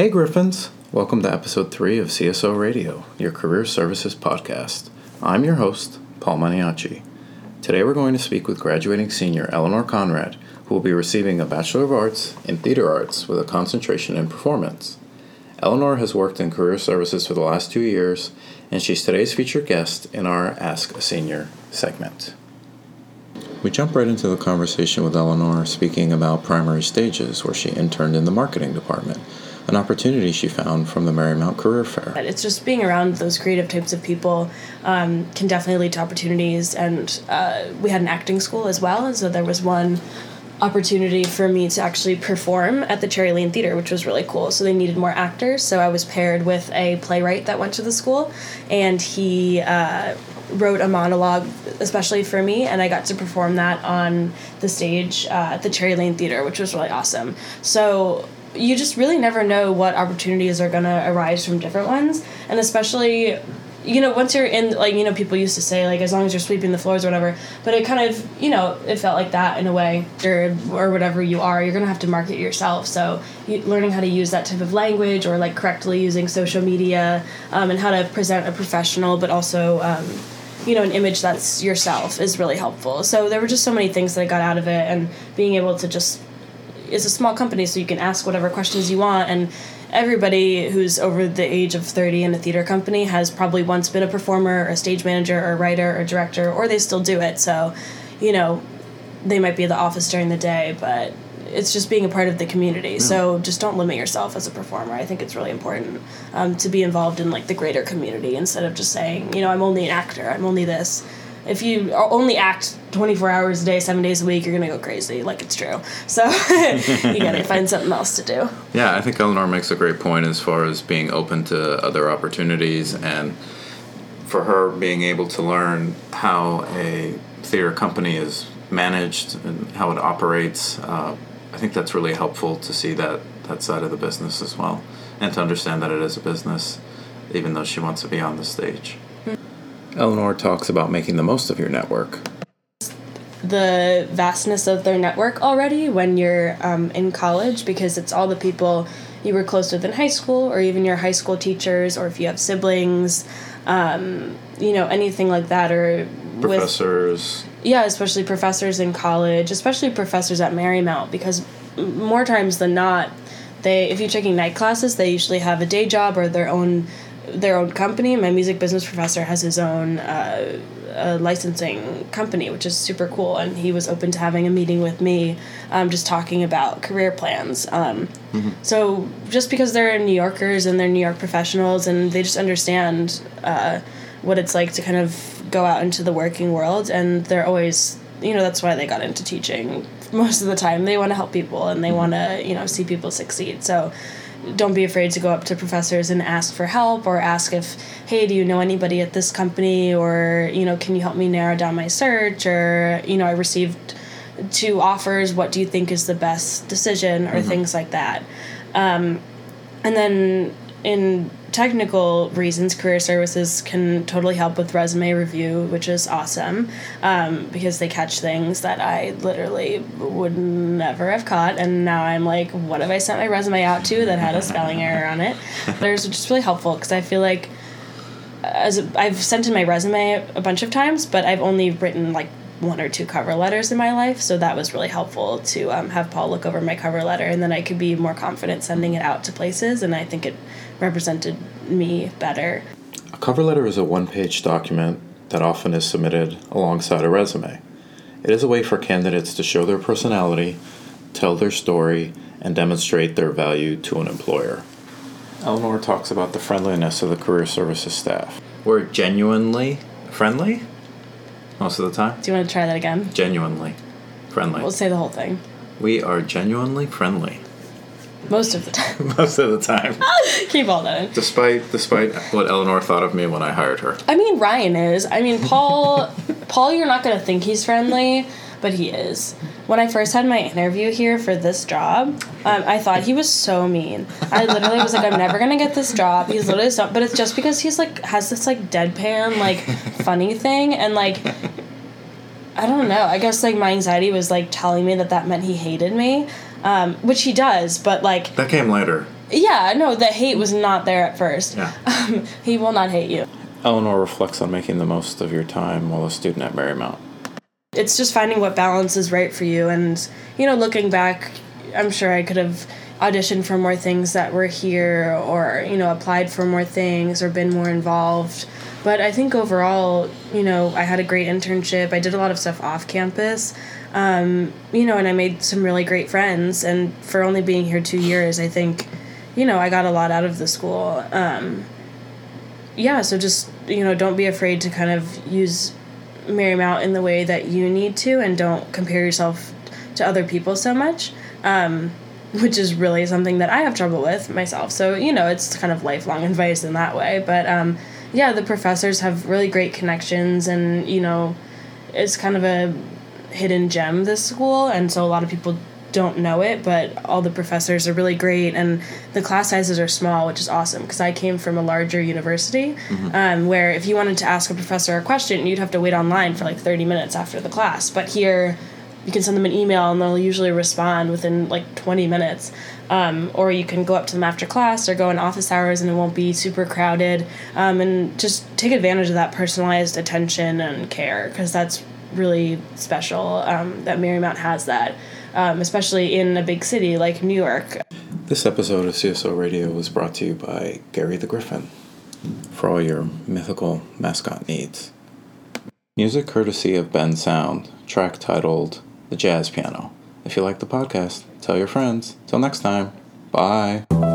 Hey Griffins! Welcome to episode 3 of CSO Radio, your career services podcast. I'm your host, Paul Maniaci. Today we're going to speak with graduating senior Eleanor Conrad, who will be receiving a Bachelor of Arts in Theater Arts with a concentration in performance. Eleanor has worked in career services for the last two years, and she's today's featured guest in our Ask a Senior segment. We jump right into the conversation with Eleanor speaking about primary stages, where she interned in the marketing department, an opportunity she found from the Marymount Career Fair. It's just being around those creative types of people um, can definitely lead to opportunities. And uh, we had an acting school as well, and so there was one opportunity for me to actually perform at the Cherry Lane Theater, which was really cool. So they needed more actors, so I was paired with a playwright that went to the school, and he uh, wrote a monologue especially for me, and I got to perform that on the stage uh, at the Cherry Lane Theater, which was really awesome. So you just really never know what opportunities are going to arise from different ones, and especially you know, once you're in, like, you know, people used to say, like, as long as you're sweeping the floors or whatever, but it kind of, you know, it felt like that in a way, or, or whatever you are, you're going to have to market yourself. So, you, learning how to use that type of language or, like, correctly using social media um, and how to present a professional, but also, um, you know, an image that's yourself is really helpful. So, there were just so many things that I got out of it, and being able to just, it's a small company, so you can ask whatever questions you want, and everybody who's over the age of 30 in a theater company has probably once been a performer or a stage manager or a writer or director or they still do it so you know they might be at the office during the day but it's just being a part of the community yeah. so just don't limit yourself as a performer. I think it's really important um, to be involved in like the greater community instead of just saying you know i'm only an actor. I'm only this if you only act 24 hours a day, seven days a week, you're gonna go crazy. Like it's true. So you gotta find something else to do. Yeah, I think Eleanor makes a great point as far as being open to other opportunities and for her being able to learn how a theater company is managed and how it operates. Uh, I think that's really helpful to see that that side of the business as well, and to understand that it is a business, even though she wants to be on the stage. Eleanor talks about making the most of your network. The vastness of their network already when you're um, in college because it's all the people you were close with in high school or even your high school teachers or if you have siblings, um, you know, anything like that or professors. With, yeah, especially professors in college, especially professors at Marymount because more times than not, they if you're taking night classes, they usually have a day job or their own their own company. My music business professor has his own uh, uh, licensing company, which is super cool. And he was open to having a meeting with me, um, just talking about career plans. Um, mm-hmm. So just because they're New Yorkers and they're New York professionals and they just understand uh, what it's like to kind of go out into the working world, and they're always, you know, that's why they got into teaching most of the time. They want to help people and they mm-hmm. want to, you know, see people succeed. So don't be afraid to go up to professors and ask for help or ask if hey do you know anybody at this company? Or you know can you help me narrow down my search? Or you know i received two offers. What do you think is the best decision? Or mm-hmm. things like that. Um, and then in technical reasons, career services can totally help with resume review, which is awesome um, because they catch things that I literally would never have caught. And now I'm like, what have I sent my resume out to that had a spelling error on it? There's just really helpful because I feel like as a, I've sent in my resume a bunch of times, but I've only written like one or two cover letters in my life, so that was really helpful to um, have Paul look over my cover letter, and then I could be more confident sending it out to places, and I think it represented me better. A cover letter is a one page document that often is submitted alongside a resume. It is a way for candidates to show their personality, tell their story, and demonstrate their value to an employer. Eleanor talks about the friendliness of the career services staff. We're genuinely friendly most of the time. Do you want to try that again? Genuinely friendly. We'll say the whole thing. We are genuinely friendly. Most of the time. Most of the time. Keep all that in. Despite despite what Eleanor thought of me when I hired her. I mean, Ryan is. I mean, Paul. Paul, you're not gonna think he's friendly, but he is. When I first had my interview here for this job, um, I thought he was so mean. I literally was like, I'm never gonna get this job. He's literally so, but it's just because he's like has this like deadpan like funny thing and like I don't know. I guess like my anxiety was like telling me that that meant he hated me, um, which he does. But like that came later. Yeah, no, the hate was not there at first. Yeah. Um, he will not hate you. Eleanor reflects on making the most of your time while a student at Marymount. It's just finding what balance is right for you. And, you know, looking back, I'm sure I could have auditioned for more things that were here or, you know, applied for more things or been more involved. But I think overall, you know, I had a great internship. I did a lot of stuff off campus. Um, you know, and I made some really great friends. And for only being here two years, I think, you know, I got a lot out of the school. Um, yeah, so just, you know, don't be afraid to kind of use Marymount in the way that you need to and don't compare yourself to other people so much. Um, which is really something that I have trouble with myself. So, you know, it's kind of lifelong advice in that way. But um, yeah, the professors have really great connections, and, you know, it's kind of a hidden gem, this school. And so a lot of people don't know it, but all the professors are really great, and the class sizes are small, which is awesome because I came from a larger university um, where if you wanted to ask a professor a question, you'd have to wait online for like 30 minutes after the class. But here, you can send them an email and they'll usually respond within like 20 minutes. Um, or you can go up to them after class or go in office hours and it won't be super crowded. Um, and just take advantage of that personalized attention and care because that's really special um, that Marymount has that, um, especially in a big city like New York. This episode of CSO Radio was brought to you by Gary the Griffin for all your mythical mascot needs. Music courtesy of Bensound, track titled The Jazz Piano. If you like the podcast, tell your friends. Till next time, bye.